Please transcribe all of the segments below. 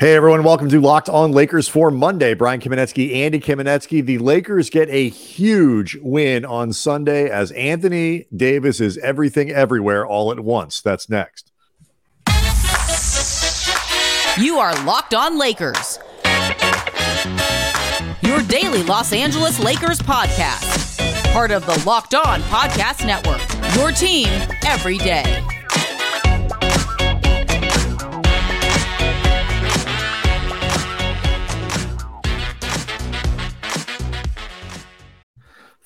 Hey everyone, welcome to Locked On Lakers for Monday. Brian Kamenetsky, Andy Kamenetsky. The Lakers get a huge win on Sunday as Anthony Davis is everything everywhere all at once. That's next. You are Locked On Lakers. Your daily Los Angeles Lakers podcast. Part of the Locked On Podcast Network. Your team every day.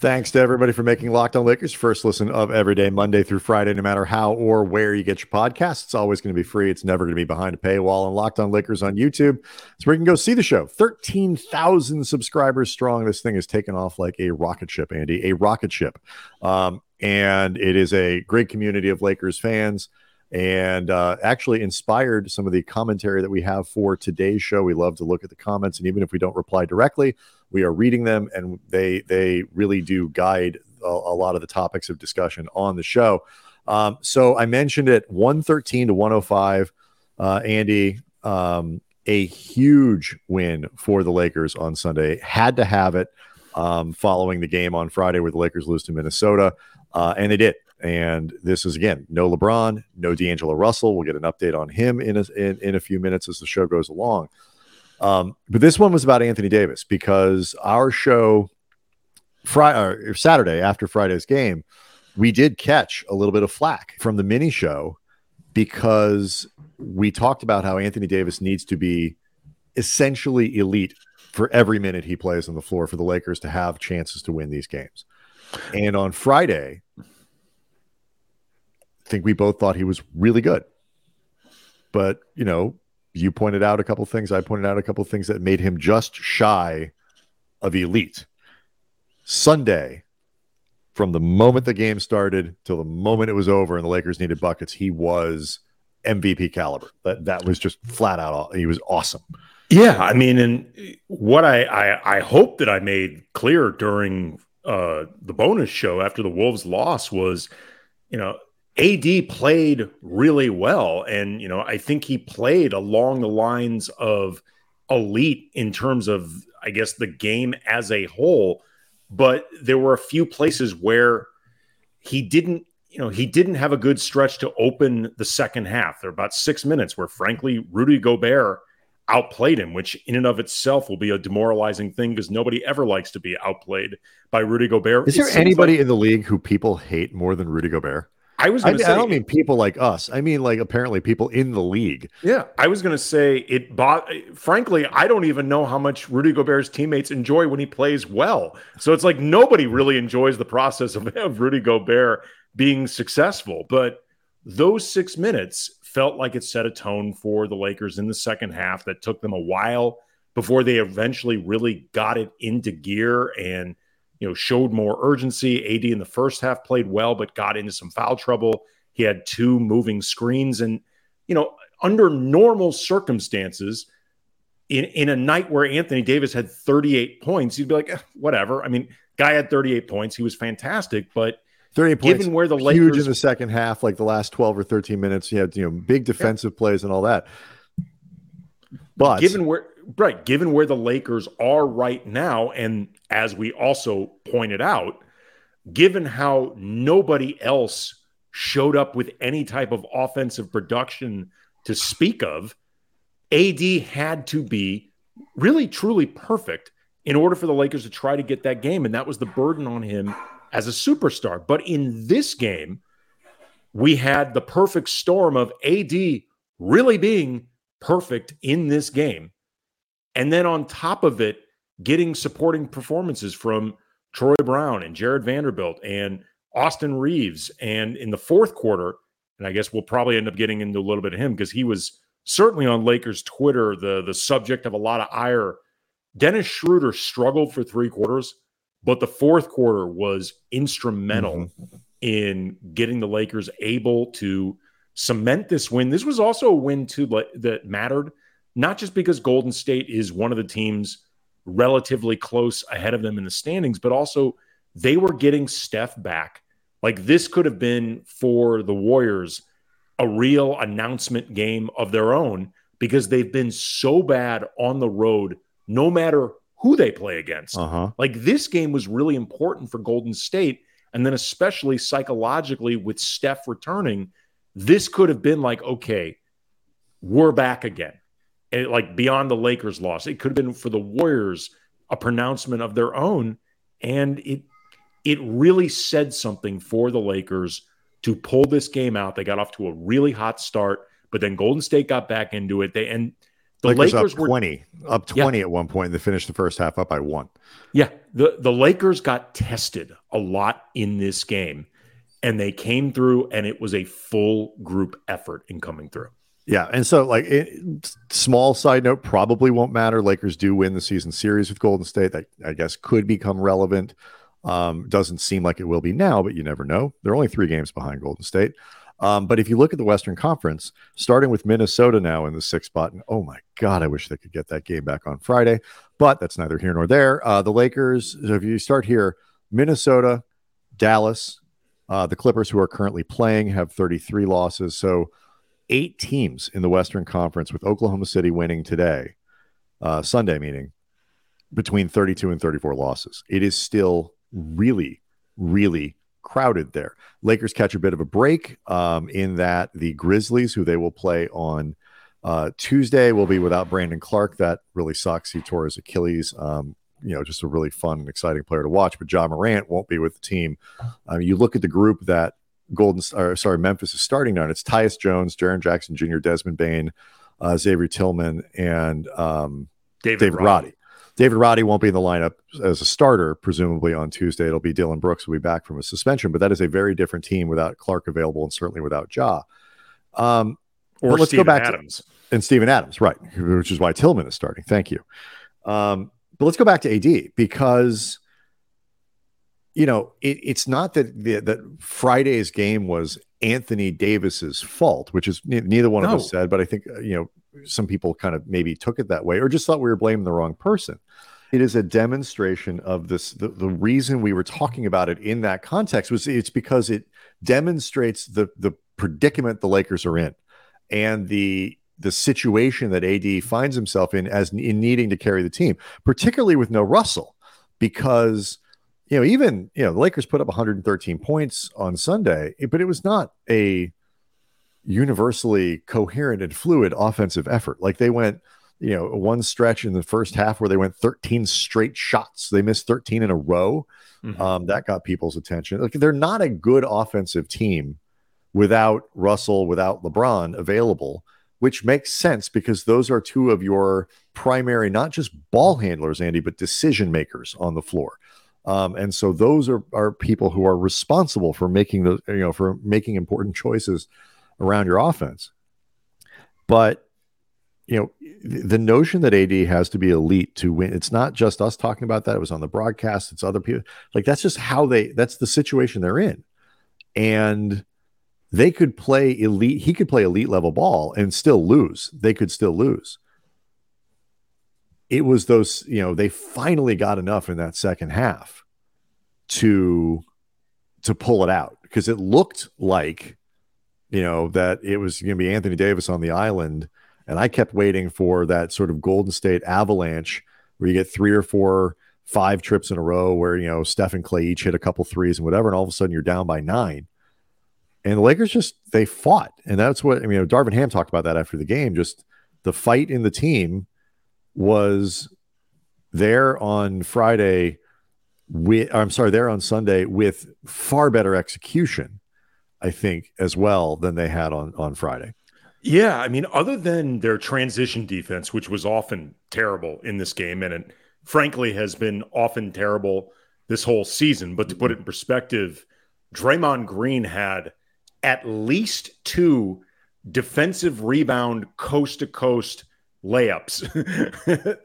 Thanks to everybody for making Locked On Lakers first listen of every day, Monday through Friday, no matter how or where you get your podcast. It's always going to be free. It's never going to be behind a paywall. And Locked On Lakers on YouTube, so where you can go see the show. 13,000 subscribers strong. This thing is taken off like a rocket ship, Andy, a rocket ship. Um, and it is a great community of Lakers fans and uh, actually inspired some of the commentary that we have for today's show. We love to look at the comments, and even if we don't reply directly, we are reading them, and they they really do guide a, a lot of the topics of discussion on the show. Um, so I mentioned it 113 to 105. Uh, Andy, um, a huge win for the Lakers on Sunday. Had to have it um, following the game on Friday where the Lakers lose to Minnesota, uh, and they did. And this is again no LeBron, no D'Angelo Russell. We'll get an update on him in a, in, in a few minutes as the show goes along. Um, but this one was about Anthony Davis because our show Friday or Saturday after Friday's game, we did catch a little bit of flack from the mini show because we talked about how Anthony Davis needs to be essentially elite for every minute he plays on the floor for the Lakers to have chances to win these games. And on Friday, I think we both thought he was really good. But, you know, you pointed out a couple things. I pointed out a couple things that made him just shy of elite. Sunday, from the moment the game started till the moment it was over and the Lakers needed buckets, he was MVP caliber. That that was just flat out. He was awesome. Yeah, I mean, and what I I, I hope that I made clear during uh, the bonus show after the Wolves loss was, you know, AD played really well. And, you know, I think he played along the lines of elite in terms of, I guess, the game as a whole. But there were a few places where he didn't, you know, he didn't have a good stretch to open the second half. There were about six minutes where, frankly, Rudy Gobert outplayed him, which in and of itself will be a demoralizing thing because nobody ever likes to be outplayed by Rudy Gobert. Is there anybody like, in the league who people hate more than Rudy Gobert? I was. I, say, I, don't mean people like us. I mean like apparently people in the league. Yeah, I was going to say it. Bought. Frankly, I don't even know how much Rudy Gobert's teammates enjoy when he plays well. So it's like nobody really enjoys the process of, of Rudy Gobert being successful. But those six minutes felt like it set a tone for the Lakers in the second half that took them a while before they eventually really got it into gear and you know, showed more urgency. AD in the first half played well, but got into some foul trouble. He had two moving screens. And, you know, under normal circumstances, in, in a night where Anthony Davis had 38 points, you'd be like, eh, whatever. I mean, guy had 38 points. He was fantastic, but 38 points, given where the Lakers huge in the second half, like the last 12 or 13 minutes, you had, you know, big defensive yeah. plays and all that. But given where right, given where the Lakers are right now, and as we also pointed out, given how nobody else showed up with any type of offensive production to speak of, AD had to be really truly perfect in order for the Lakers to try to get that game. And that was the burden on him as a superstar. But in this game, we had the perfect storm of AD really being perfect in this game and then on top of it, getting supporting performances from Troy Brown and Jarred Vanderbilt and Austin Reaves. And in the fourth quarter, and I guess we'll probably end up getting into a little bit of him because he was certainly on Lakers Twitter, the, the subject of a lot of ire. Dennis Schroeder struggled for three quarters, but the fourth quarter was instrumental mm-hmm. in getting the Lakers able to cement this win. This was also a win too that mattered not just because Golden State is one of the teams relatively close ahead of them in the standings, but also they were getting Steph back. Like this could have been for the Warriors a real announcement game of their own because they've been so bad on the road, no matter who they play against. Uh-huh. Like this game was really important for Golden State. And then, especially psychologically, with Steph returning, this could have been like, okay, we're back again. And like beyond the Lakers loss, it could have been for the Warriors a pronouncement of their own. And it it really said something for the Lakers to pull this game out. They got off to a really hot start, but then Golden State got back into it. They and the Lakers, Lakers, up were 20, up 20 at one point, and they finished the first half up by one. yeah, the the Lakers got tested a lot in this game, and they came through, and it was a full group effort in coming through. Yeah, and so like it, small side note, probably won't matter. Lakers do win the season series with Golden State. That I guess could become relevant. Um, doesn't seem like it will be now, but you never know. They're only three games behind Golden State. Um, but if you look at the Western Conference, starting with Minnesota now in the sixth spot, and oh my God, I wish they could get that game back on Friday, but that's neither here nor there. Uh, the Lakers, if you start here, Minnesota, Dallas, uh, the Clippers, who are currently playing, have 33 losses. So eight teams in the Western Conference, with Oklahoma City winning today, uh, Sunday meaning, between 32 and 34 losses. It is still really, really crowded there. Lakers catch a bit of a break um, in that the Grizzlies, who they will play on uh, Tuesday, will be without Brandon Clarke. That really sucks. He tore his Achilles. Um, you know, just a really fun and exciting player to watch. But Ja Morant won't be with the team. Um, you look at the group that Golden, or sorry, Memphis is starting on. It's Tyus Jones, Jaren Jackson Jr., Desmond Bane, uh, Xavier Tillman, and um, David, David Roddy. Roddy. David Roddy won't be in the lineup as a starter, presumably on Tuesday. It'll be Dillon Brooks will be back from a suspension, but that is a very different team without Clarke available and certainly without Ja. Um, or let's Steven go back Adams. to and Steven Adams, right? Which is why Tillman is starting. Thank you. Um, but let's go back to AD because you know it, it's not that the, that Friday's game was Anthony Davis's fault, which is ne- neither one of us said, but I think uh, you know some people kind of maybe took it that way or just thought we were blaming the wrong person. It is a demonstration of this. The, the reason we were talking about it in that context was it's because it demonstrates the the predicament the Lakers are in and the the situation that AD finds himself in as in needing to carry the team, particularly with no Russell, because you know even you know the Lakers put up 113 points on Sunday, but it was not a universally coherent and fluid offensive effort. Like they went, you know, one stretch in the first half where they went 13 straight shots. They missed 13 in a row. Mhm. Um, that got people's attention. Like they're not a good offensive team without Russell, without LeBron available, which makes sense because those are two of your primary, not just ball handlers, Andy, but decision makers on the floor. Um, and so those are, are people who are responsible for making those, you know, for making important choices around your offense. But you know, the notion that AD has to be elite to win, it's not just us talking about that. It was on the broadcast, it's other people. Like that's just how they that's the situation they're in. And they could play elite, he could play elite level ball and still lose. They could still lose. It was those, you know, they finally got enough in that second half to to pull it out. Because it looked like you know that it was going to be Anthony Davis on the island. And I kept waiting for that sort of Golden State avalanche where you get three or four five trips in a row where you know Steph and Clay each hit a couple threes and whatever and all of a sudden you're down by 9 and the Lakers just they fought. And that's what I mean you know, Darvin Ham talked about that after the game just the fight in the team was there on Friday with I'm sorry, there on Sunday with far better execution, I think, as well than they had on on Friday. Yeah, I mean, other than their transition defense, which was often terrible in this game, and it frankly has been often terrible this whole season. But to put it in perspective, Draymond Green had at least two defensive rebound coast to coast layups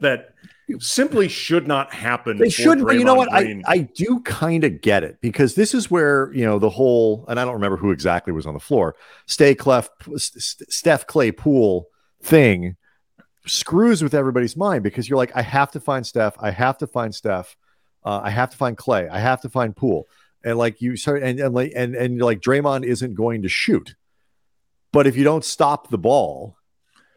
that simply should not happen. They for should, but you know what? I, I do kind of get it because this is where, you know, the whole, and I don't remember who exactly was on the floor, Stay Clef, Steph Clay Poole thing screws with everybody's mind because you're like, I have to find Steph. I have to find Steph. Uh, I have to find Clay. I have to find Poole. And like you start, and, and like, and, and like Draymond isn't going to shoot. But if you don't stop the ball,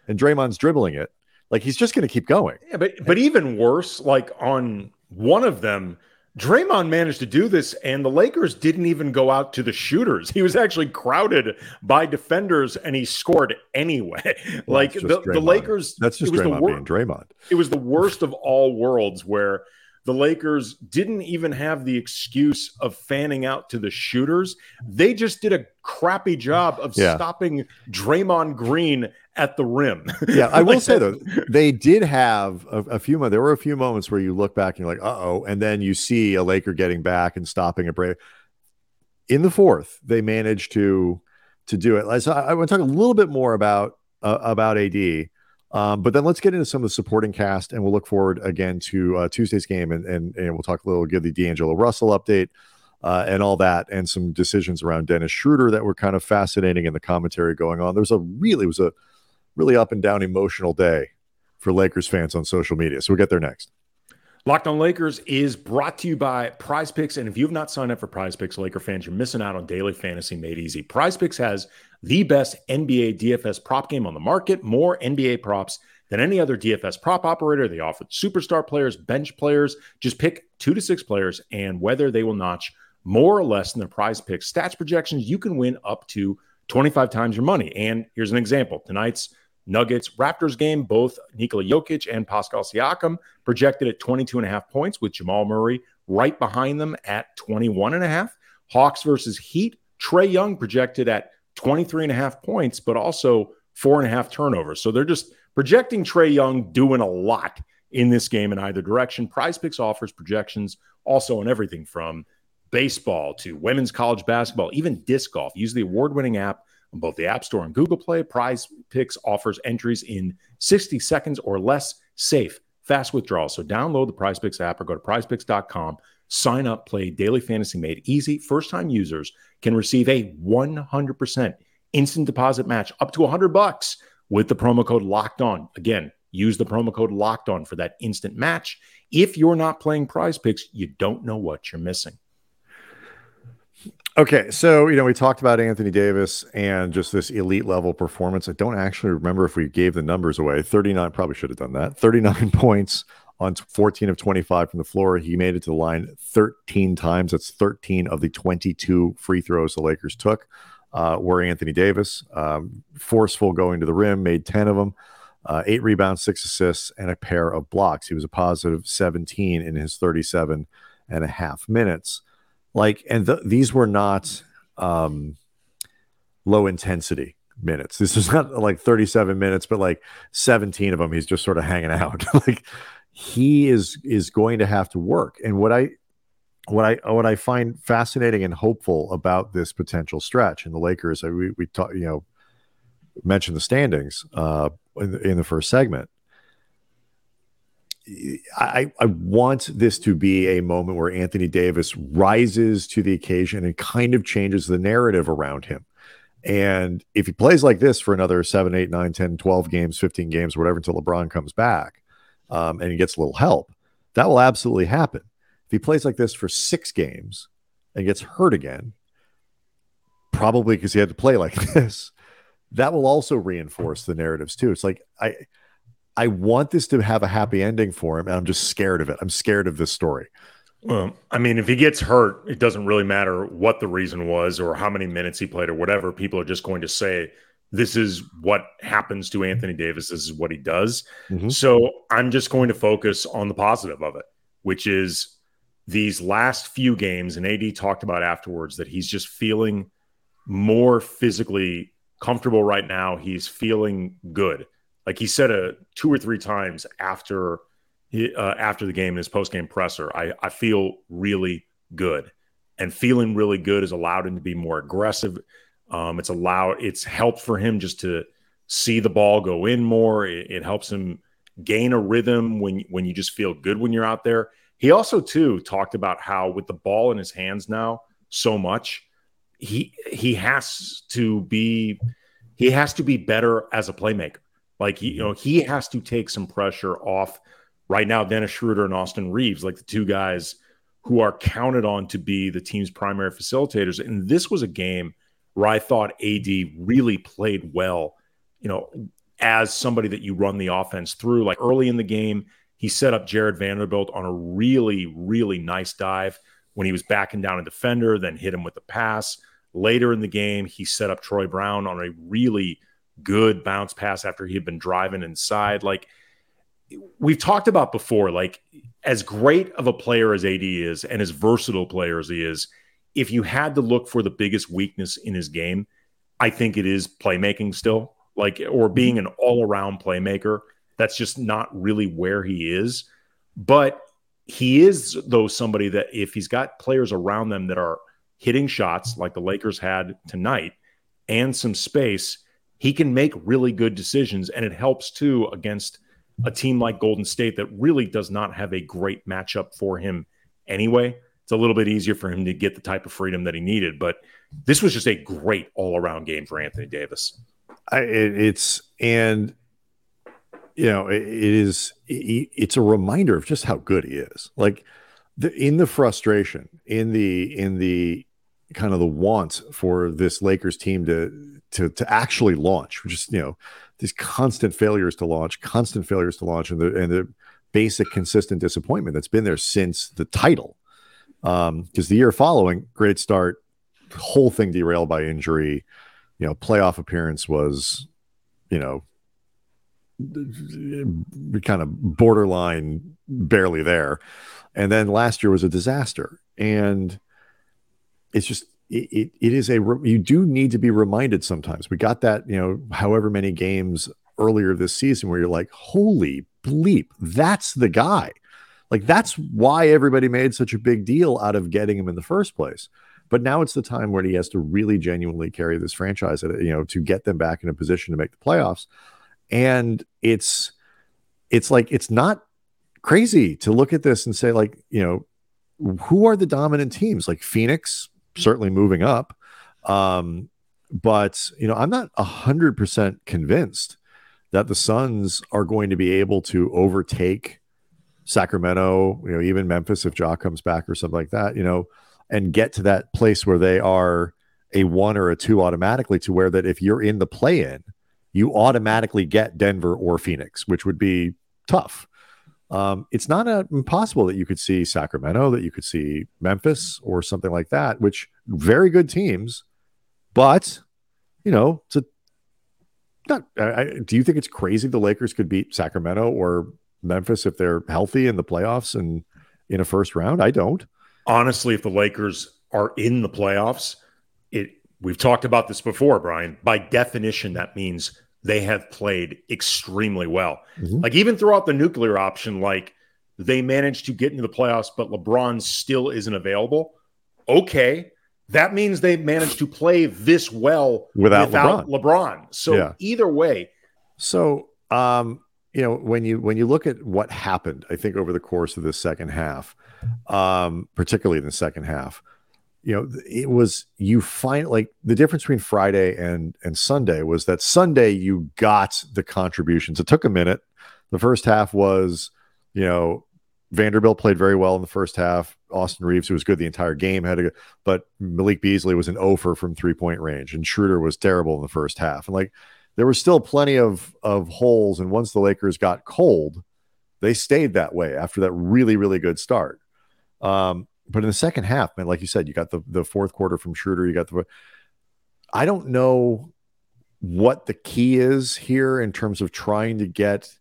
and Draymond's dribbling it, like he's just going to keep going. Yeah, but but even worse, like on one of them, Draymond managed to do this, and the Lakers didn't even go out to the shooters. He was actually crowded by defenders, and he scored anyway. like the, the, Lakers, that's just Draymond wor- being Draymond. It was the worst of all worlds, where the Lakers didn't even have the excuse of fanning out to the shooters. They just did a crappy job of yeah. stopping Draymond Green at the rim. Yeah, I will say though, they did have a, a few. There were a few moments where you look back and you're like, "Uh oh," and then you see a Laker getting back and stopping a break. In the fourth, they managed to to do it. So I, I want to talk a little bit more about uh, about AD um, but then let's get into some of the supporting cast, and we'll look forward again to uh, Tuesday's game, and, and and we'll talk a little, give the D'Angelo Russell update, uh, and all that, and some decisions around Dennis Schroeder that were kind of fascinating in the commentary going on. There's a really it was a really up and down emotional day for Lakers fans on social media. So we'll get there next. Locked on Lakers is brought to you by Prize Picks. And if you've not signed up for Prize Picks, Laker fans, you're missing out on daily fantasy made easy. Prize Picks has the best NBA DFS prop game on the market, more NBA props than any other DFS prop operator. They offer superstar players, bench players. Just pick two to six players and whether they will notch more or less than their prize picks stats projections, you can win up to 25 times your money. And here's an example tonight's Nuggets Raptors game, both Nikola Jokic and Pascal Siakam projected at 22 and a half points with Jamal Murray right behind them at 21 and a half. Hawks versus Heat, Trae Young projected at 23 and a half points, but also four and a half turnovers. So they're just projecting Trae Young doing a lot in this game in either direction. Prize Picks offers projections also on everything from baseball to women's college basketball, even disc golf. Use the award winning app on both the App Store and Google Play. Prize Picks offers entries in 60 seconds or less, safe, fast withdrawals. So download the Prize Picks app or go to prizepicks.com Sign up, play Daily Fantasy Made Easy. First time users can receive a 100% instant deposit match up to 100 bucks with the promo code locked on. Again, use the promo code locked on for that instant match. If you're not playing prize picks, you don't know what you're missing. Okay, so you know we talked about Anthony Davis and just this elite level performance. I don't actually remember if we gave the numbers away. 39 probably should have done that. 39 points, on 14 of 25 from the floor. He made it to the line 13 times. That's 13 of the 22 free throws the Lakers took. Uh, were Anthony Davis, um, forceful going to the rim, made 10 of them, uh, eight rebounds, six assists, and a pair of blocks. He was a positive 17 in his 37 and a half minutes. Like, and th- these were not um, low intensity minutes. This is not like 37 minutes, but like 17 of them, he's just sort of hanging out. like, he is is going to have to work. And what I what I what I find fascinating and hopeful about this potential stretch in the Lakers, we we talk, you know mentioned the standings uh, in, the, in the first segment. I, I want this to be a moment where Anthony Davis rises to the occasion and kind of changes the narrative around him. And if he plays like this for another 7, 8, 9, 10, 12 games, 15 games, whatever, until LeBron comes back, um, and he gets a little help, that will absolutely happen. If he plays like this for six games and gets hurt again, probably because he had to play like this, that will also reinforce the narratives too. It's like I I want this to have a happy ending for him, and I'm just scared of it. I'm scared of this story. Well, I mean, if he gets hurt, it doesn't really matter what the reason was or how many minutes he played or whatever. People are just going to say this is what happens to Anthony Davis. This is what he does. Mm-hmm. So I'm just going to focus on the positive of it, which is these last few games. And AD talked about afterwards that he's just feeling more physically comfortable right now. He's feeling good. Like he said a two or three times after uh, after the game in his post game presser, I, I feel really good. And feeling really good has allowed him to be more aggressive um, it's allowed, it's helped for him just to see the ball go in more. It, it, helps him gain a rhythm when when you just feel good when you're out there. He also too talked about how with the ball in his hands now so much, he he has to be he has to be better as a playmaker. Like you mm-hmm. know, he has to take some pressure off right now. Dennis Schroeder and Austin Reaves, like the two guys who are counted on to be the team's primary facilitators. And this was a game where I thought AD really played well. You know, as somebody that you run the offense through. Like early in the game, he set up Jarred Vanderbilt on a really, really nice dive when he was backing down a defender, then hit him with the pass. Later in the game, he set up Troy Brown on a really good bounce pass after he had been driving inside. Like we've talked about before, like as great of a player as AD is and as versatile player as he is, if you had to look for the biggest weakness in his game, I think it is playmaking still, like or being an all-around playmaker. That's just not really where he is. But he is though somebody that if he's got players around them that are hitting shots like the Lakers had tonight and some space, he can make really good decisions and it helps too against a team like Golden State that really does not have a great matchup for him anyway it's a little bit easier for him to get the type of freedom that he needed. But this was just a great all around game for Anthony Davis. I, it, it's and you know it, it is it, it's a reminder of just how good he is. Like the, in the frustration, in the in the kind of the want for this Lakers team to to to actually launch, is you know these constant failures to launch, constant failures to launch, and the and the basic consistent disappointment that's been there since the title um, because the year following, great start, whole thing derailed by injury. You know, playoff appearance was, you know, kind of borderline, barely there. And then last year was a disaster. And it's just, it, it, is a, you do need to be reminded sometimes. We got that, you know, however many games earlier this season where you're like, holy bleep, that's the guy. Like that's why everybody made such a big deal out of getting him in the first place. But now it's the time where he has to really genuinely carry this franchise, you know, to get them back in a position to make the playoffs. And it's it's like it's not crazy to look at this and say like, you know, who are the dominant teams? Like Phoenix certainly moving up. Um, but you know, I'm not hundred percent convinced that the Suns are going to be able to overtake Sacramento, you know, even Memphis if Ja comes back or something like that, you know, and get to that place where they are a one or a two automatically to where that if you're in the play in, you automatically get Denver or Phoenix, which would be tough. Um, it's not a, impossible that you could see Sacramento, that you could see Memphis or something like that, which very good teams, but you know, it's a not. I, do you think it's crazy the Lakers could beat Sacramento or Memphis if they're healthy in the playoffs and in a first round? I don't. Honestly, if the Lakers are in the playoffs, it we've talked about this before, Brian. By definition, that means they have played extremely well. Mm-hmm. Like even throughout the nuclear option, like they managed to get into the playoffs, but LeBron still isn't available. Okay. That means they managed to play this well without, without LeBron. LeBron. So yeah. either way. So um you know when you when you look at what happened i think over the course of the second half um particularly in the second half you know it was you find like the difference between friday and and sunday was that sunday you got the contributions it took a minute the first half was you know vanderbilt played very well in the first half austin reaves who was good the entire game had a but malik beasley was an over from three point range and schroeder was terrible in the first half and like there were still plenty of of holes. And once the Lakers got cold, they stayed that way after that really really good start. Um, but in the second half, man, like you said, you got the the fourth quarter from Schroeder. You got the. I don't know what the key is here in terms of trying to get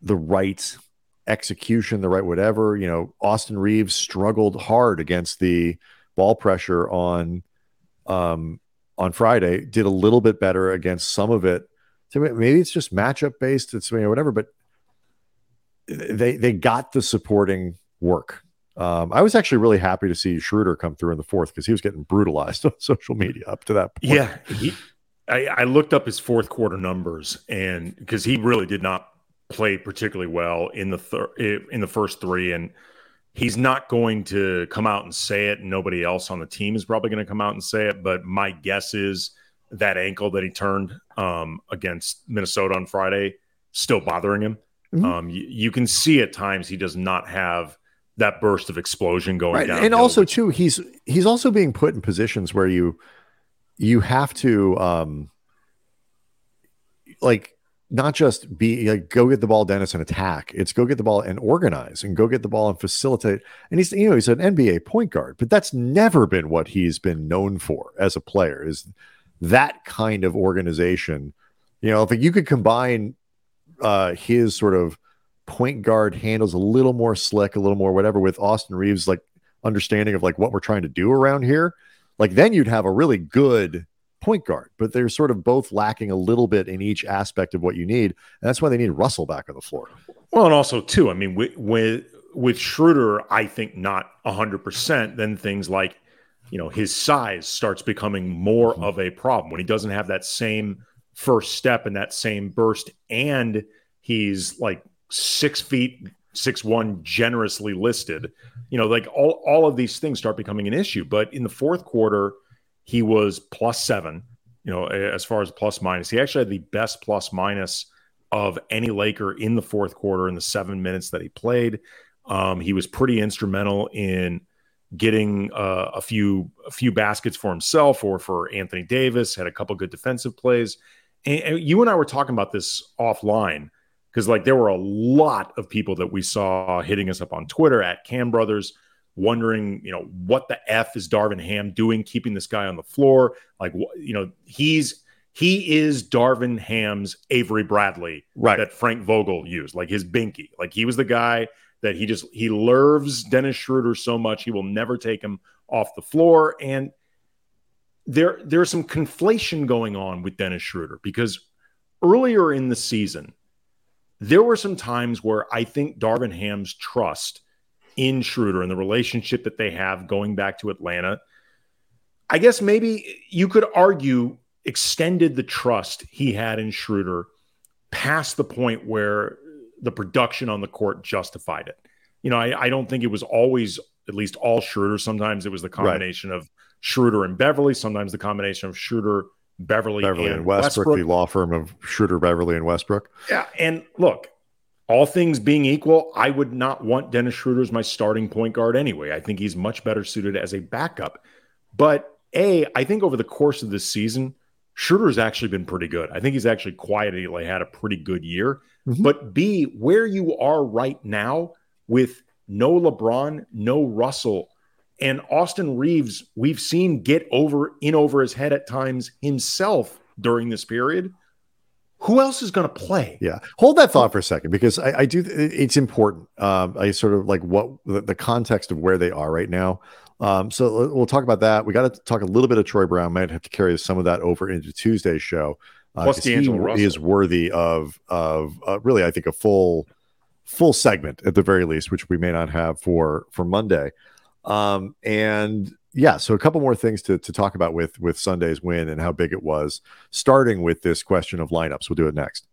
the right execution, the right whatever. You know, Austin Reaves struggled hard against the ball pressure on um, on Friday, did a little bit better against some of it. So maybe it's just matchup based, it's you know, whatever, but they they got the supporting work. Um, I was actually really happy to see Schroeder come through in the fourth because he was getting brutalized on social media up to that point. Yeah, he, I, I looked up his fourth quarter numbers, and because he really did not play particularly well in the thir- in the first three, and he's not going to come out and say it. Nobody else on the team is probably going to come out and say it. But my guess is that ankle that he turned um, against Minnesota on Friday still bothering him. Mm-hmm. Um, you, you, can see at times he does not have that burst of explosion going right. down. And also, too, he's he's also being put in positions where you you have to um, like not just be like go get the ball, Dennis, and attack. It's go get the ball and organize and go get the ball and facilitate. And he's you know he's an NBA point guard, but that's never been what he's been known for as a player. Is that kind of organization? You know, if you could combine uh, his sort of point guard handles a little more slick, a little more whatever with Austin Reaves, like understanding of like what we're trying to do around here, like then you'd have a really good point guard, but they're sort of both lacking a little bit in each aspect of what you need. And that's why they need Russell back on the floor. Well, and also too, I mean, with with, with Schroeder, I think not hundred percent. Then things like, you know, his size starts becoming more mm-hmm. of a problem when he doesn't have that same first step and that same burst, and he's like six feet six one generously listed you know like all, all of these things start becoming an issue but in the fourth quarter he was plus seven, you know, as far as plus minus. He actually had the best plus minus of any Laker in the fourth quarter in the seven minutes that he played. Um, he was pretty instrumental in getting uh, a few a few baskets for himself or for Anthony Davis. Had a couple good defensive plays. And, and you and I were talking about this offline because like there were a lot of people that we saw hitting us up on Twitter at Cam Brothers wondering, you know, what the F is Darvin Ham doing, keeping this guy on the floor? Like, you know, he's he is Darvin Ham's Avery Bradley right. that Frank Vogel used, like his binky. Like he was the guy that he just he loves Dennis Schroeder so much he will never take him off the floor. And there there's some conflation going on with Dennis Schroeder because earlier in the season, there were some times where I think Darvin Ham's trust in Schroeder and the relationship that they have going back to Atlanta, I guess maybe you could argue extended the trust he had in Schroeder past the point where the production on the court justified it. You know, I, I don't think it was always at least all Schroeder. Sometimes it was the combination right. of Schroeder and Beverley, Sometimes the combination of Schroeder, Beverley and, and Westbrook, Westbrook, the law firm of Schroeder, Beverley, and Westbrook. Yeah, and look, all things being equal, I would not want Dennis Schroeder as my starting point guard anyway. I think he's much better suited as a backup. But A, I think over the course of this season, Schroeder's actually been pretty good. I think he's actually quietly had a pretty good year. Mm-hmm. But B, where you are right now with no LeBron, no Russell, and Austin Reaves, we've seen get over in over his head at times himself during this period who else is going to play? Yeah, hold that thought for a second because I, I do. It's important. Um, I sort of like what the, the, context of where they are right now. Um, so we'll talk about that. We got to talk a little bit of Troy Brown. Might have to carry some of that over into Tuesday's show. Uh, Plus, he, he, is worthy of of uh, really, I think, a full full segment at the very least, which we may not have for for Monday. Um, and yeah, so a couple more things to, to talk about with with Sunday's win and how big it was, starting with this question of lineups. We'll do it next.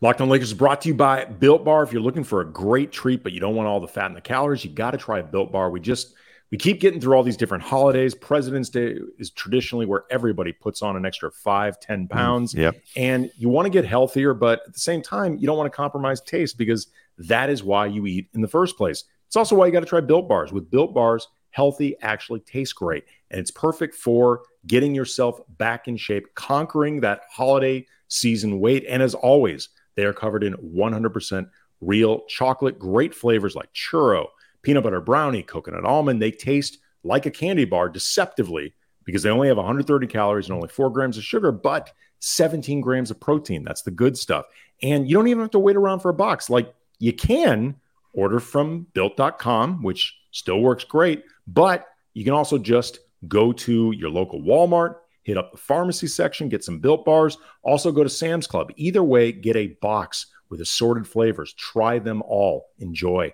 Locked on Lakers is brought to you by Built Bar. If you're looking for a great treat, but you don't want all the fat and the calories, you got to try Built Bar. We just we keep getting through all these different holidays. President's Day is traditionally where everybody puts on an extra five, 10 mm, pounds. Mm, yep. And you want to get healthier, but at the same time, you don't want to compromise taste because that is why you eat in the first place. It's also why you got to try Built Bars. With Built Bars, healthy actually tastes great. And it's perfect for getting yourself back in shape, conquering that holiday season weight. And as always, they are covered in 100% real chocolate, great flavors like churro, peanut butter brownie, coconut almond. They taste like a candy bar deceptively because they only have 130 calories and only four grams of sugar, but 17 grams of protein. That's the good stuff. And you don't even have to wait around for a box. Like you can order from built.com, which still works great, but you can also just go to your local Walmart, hit up the pharmacy section, get some built bars. Also, go to Sam's Club. Either way, get a box with assorted flavors. Try them all. Enjoy.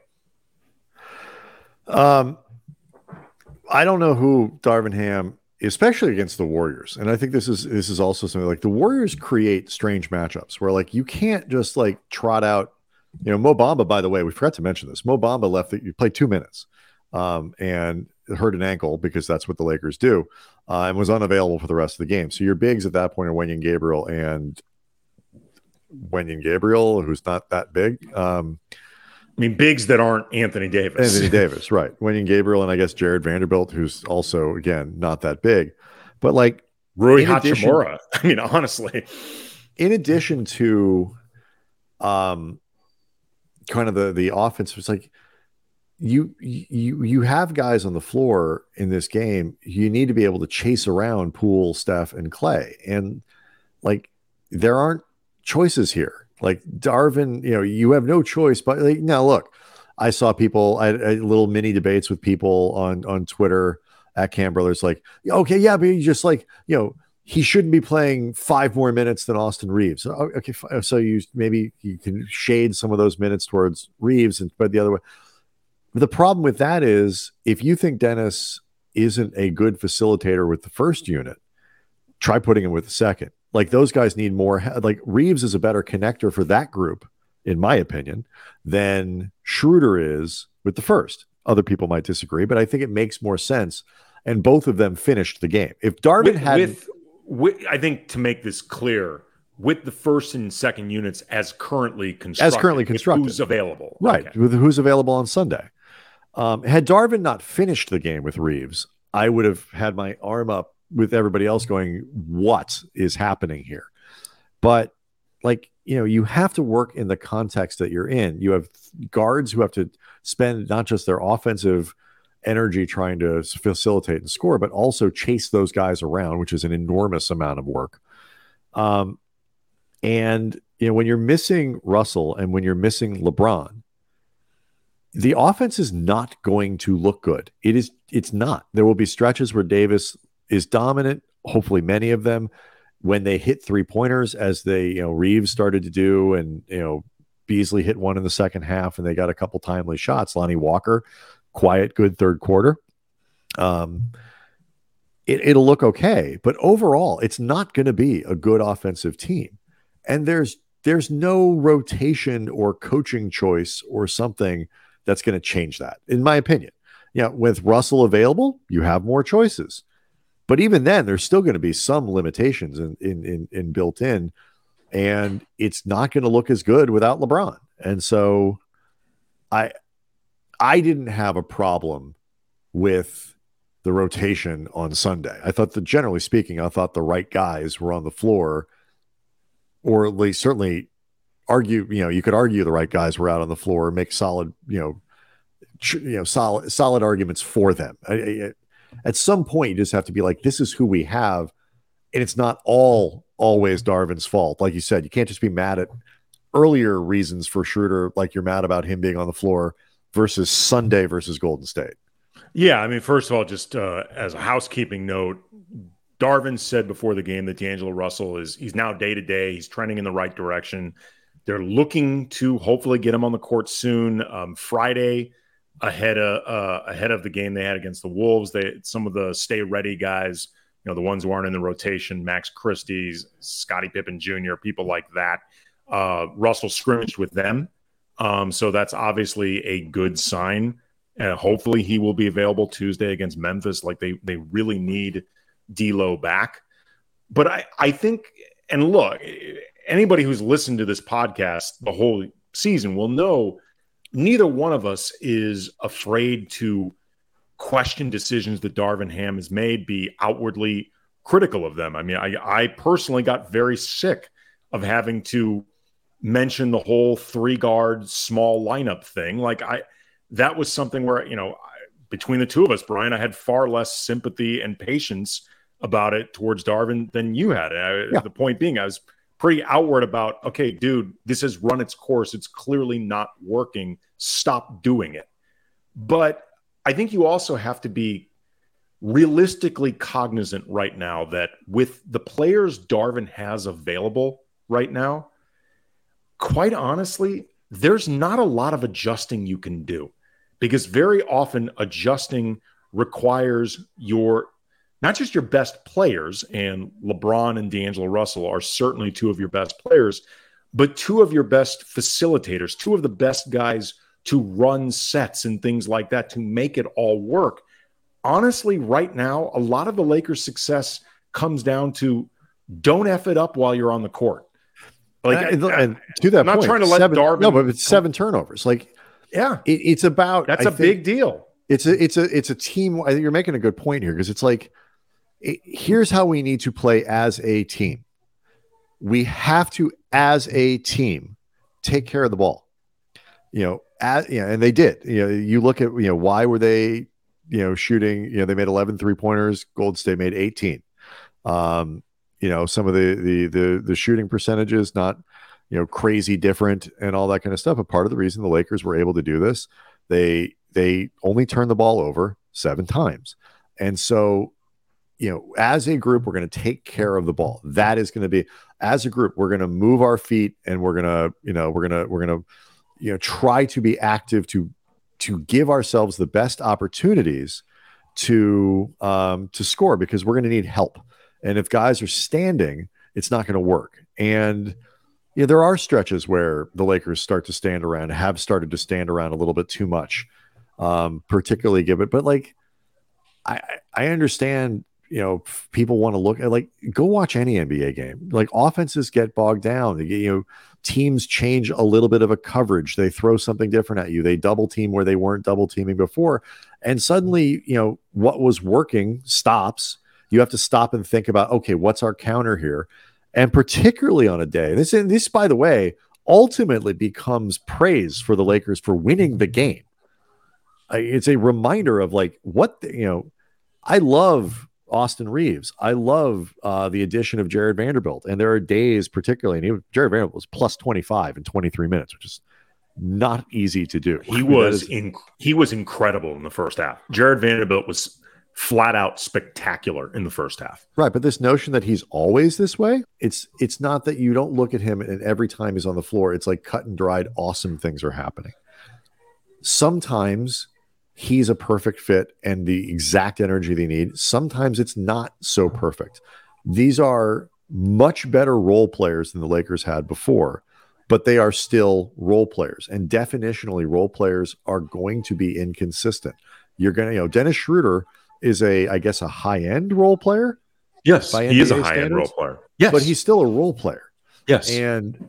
Um, I don't know who Darvin Ham, especially against the Warriors, and I think this is this is also something like the Warriors create strange matchups where like you can't just like trot out. You know, Mo Bamba. By the way, we forgot to mention this. Mo Bamba left. You played two minutes um, and hurt an ankle because that's what the Lakers do, uh, and was unavailable for the rest of the game. So your bigs at that point are Wenyen Gabriel and Wenyen Gabriel, who's not that big. Um, I mean, bigs that aren't Anthony Davis. Anthony Davis, right? Wenyen Gabriel, and I guess Jarred Vanderbilt, who's also again not that big, but like Rui Hachimura. I mean, honestly, in addition to um kind of the the offense was like you you you have guys on the floor in this game you need to be able to chase around poole steph and clay. And like there aren't choices here. Like darvin you know you have no choice but like now look i saw people i had little mini debates with people on on twitter at cam brothers like okay yeah but you just like you know he shouldn't be playing five more minutes than Austin Reaves. Oh, okay, oh, so you maybe you can shade some of those minutes towards Reaves and but the other way. The problem with that is if you think Dennis isn't a good facilitator with the first unit, try putting him with the second. Like those guys need more. Like Reaves is a better connector for that group, in my opinion, than Schroeder is with the first. Other people might disagree, but I think it makes more sense. And both of them finished the game. If Darvin had with, I think to make this clear, with the first and second units as currently constructed, as currently constructed, who's available, right? Okay. With who's available on Sunday. Um, had Darvin not finished the game with Reaves, I would have had my arm up with everybody else going, "What is happening here?" But like you know, you have to work in the context that you're in. You have guards who have to spend not just their offensive energy trying to facilitate and score, but also chase those guys around, which is an enormous amount of work. Um, and you know, when you're missing Russell and when you're missing LeBron, the offense is not going to look good. It is. It's not. There will be stretches where Davis is dominant. Hopefully, many of them when they hit three pointers, as they you know Reaves started to do, and you know Beasley hit one in the second half, and they got a couple timely shots. Lonnie Walker quiet, good third quarter. Um, it, it'll look okay, but overall, it's not going to be a good offensive team. And there's there's no rotation or coaching choice or something that's going to change that, in my opinion. Yeah, with Russell available, you have more choices. But even then, there's still going to be some limitations in, in, in, in built in, and it's not going to look as good without LeBron. And so, I I didn't have a problem with the rotation on Sunday. I thought that generally speaking, I thought the right guys were on the floor, or at least certainly argue, you know, you could argue the right guys were out on the floor, make solid, you know, tr- you know, solid, solid arguments for them. I, I, at some point, you just have to be like, this is who we have. And it's not all always Darvin's fault. Like you said, you can't just be mad at earlier reasons for Schroeder, like you're mad about him being on the floor versus Sunday versus Golden State? Yeah, I mean, first of all, just uh, as a housekeeping note, Darvin said before the game that D'Angelo Russell is he's now day to day. He's trending in the right direction. They're looking to hopefully get him on the court soon. Um, Friday, ahead of uh, ahead of the game they had against the Wolves, they some of the stay ready guys, you know, the ones who aren't in the rotation, Max Christie's, Scottie Pippen Jr., people like that. Uh, Russell scrimmaged with them um, so that's obviously a good sign. Uh, hopefully, he will be available Tuesday against Memphis. Like they they really need D'Lo back. But I I think and look, anybody who's listened to this podcast the whole season will know neither one of us is afraid to question decisions that Darvin Ham has made, be outwardly critical of them. I mean, I, I personally got very sick of having to mention the whole three guard small lineup thing. Like I, that was something where you know between the two of us, Brian, I had far less sympathy and patience about it towards Darvin than you had. I, yeah. The point being, I was pretty outward about, okay, dude, this has run its course. It's clearly not working. Stop doing it. But I think you also have to be realistically cognizant right now that with the players Darvin has available right now, quite honestly, there's not a lot of adjusting you can do because very often adjusting requires your not just your best players, and LeBron and D'Angelo Russell are certainly two of your best players, but two of your best facilitators, two of the best guys to run sets and things like that to make it all work. Honestly, right now, a lot of the Lakers' success comes down to don't F it up while you're on the court. Like, and, and to that I'm point, not trying to let seven, Darvin. No, but it's seven turnovers. Like, yeah, it, it's about. That's I a big deal. It's a it's a it's a team. I think you're making a good point here because it's like, it, here's how we need to play as a team. we have to, as a team, take care of the ball. You know, as, you know, and they did. You know, you look at you know why were they, you know, shooting. You know, they made 11 three pointers. Gold State made 18. Um, you know, some of the the the the shooting percentages not you know crazy different and all that kind of stuff. But part of the reason the Lakers were able to do this, they they only turned the ball over seven times, and so you know, as a group, we're going to take care of the ball. That is going to be, as a group, we're going to move our feet and we're going to, you know, we're going to, we're going to, you know, try to be active to, to give ourselves the best opportunities to, um, to score because we're going to need help. And if guys are standing, it's not going to work. And, you know, there are stretches where the Lakers start to stand around, have started to stand around a little bit too much, um, particularly given, but like, I, I understand you know people want to look at like go watch any NBA game. Like offenses get bogged down. You know teams change a little bit of a coverage. They throw something different at you. They double team where they weren't double teaming before, and suddenly you know what was working stops. You have to stop and think about okay, what's our counter here? And particularly on a day this and this by the way ultimately becomes praise for the Lakers for winning the game. It's a reminder of like what the, you know. I love Austin Reaves. I love uh, the addition of Jarred Vanderbilt. And there are days, particularly, and he, Jarred Vanderbilt was plus 25 in 23 minutes, which is not easy to do. He was in he was incredible in the first half. Jarred Vanderbilt was flat out spectacular in the first half. Right, but this notion that he's always this way, it's it's not that you don't look at him and every time he's on the floor, it's like cut and dried awesome things are happening. Sometimes he's a perfect fit and the exact energy they need. Sometimes it's not so perfect. These are much better role players than the Lakers had before, but they are still role players. And definitionally, role players are going to be inconsistent. You're going to, you know, Dennis Schroeder is a, I guess, a high end role player. Yes, he is a high end role player. Yes, but he's still a role player. Yes, and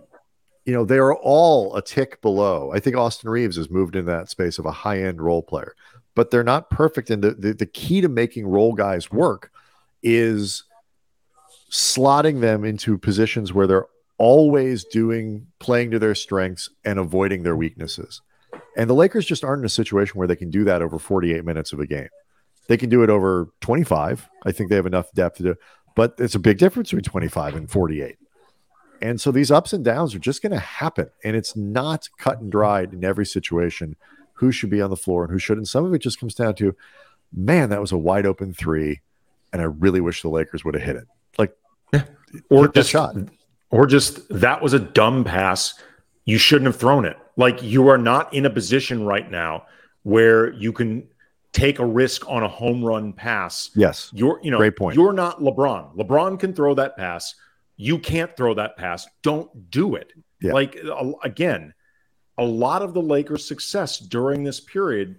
you know, they are all a tick below. I think Austin Reaves has moved into that space of a high end role player, but they're not perfect. And the, the, the key to making role guys work is slotting them into positions where they're always doing playing to their strengths and avoiding their weaknesses. And the Lakers just aren't in a situation where they can do that over 48 minutes of a game. They can do it over 25. I think they have enough depth to do, but it's a big difference between 25 and 48. And so these ups and downs are just going to happen. And it's not cut and dried in every situation who should be on the floor and who shouldn't. Some of it just comes down to, man, that was a wide open three. And I really wish the Lakers would have hit it. Like, yeah. or just shot. Or just that was a dumb pass. You shouldn't have thrown it. Like, you are not in a position right now where you can take a risk on a home run pass. Yes. You're, you know, great point. You're not LeBron. LeBron can throw that pass you can't throw that pass. Don't do it. Yeah. Like again, a lot of the Lakers' success during this period,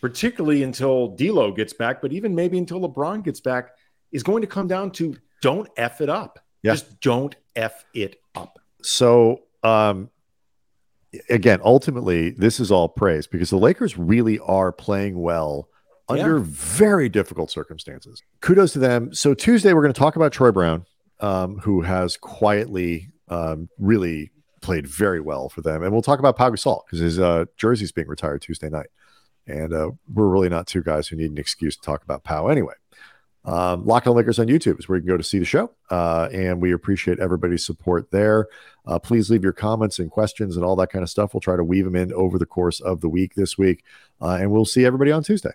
particularly until D'Lo gets back, but even maybe until LeBron gets back, is going to come down to don't f it up. Yeah. Just don't f it up. So, um, again, ultimately, this is all praise because the Lakers really are playing well under yeah. very difficult circumstances. Kudos to them. So Tuesday, we're going to talk about Troy Brown um, who has quietly um, really played very well for them. And we'll talk about Pau Gasol because his uh, jersey's being retired Tuesday night. And uh, we're really not two guys who need an excuse to talk about Pau anyway. Um, on Lakers on YouTube is where you can go to see the show. Uh, and we appreciate everybody's support there. Uh, please leave your comments and questions and all that kind of stuff. We'll try to weave them in over the course of the week this week. Uh, and we'll see everybody on Tuesday.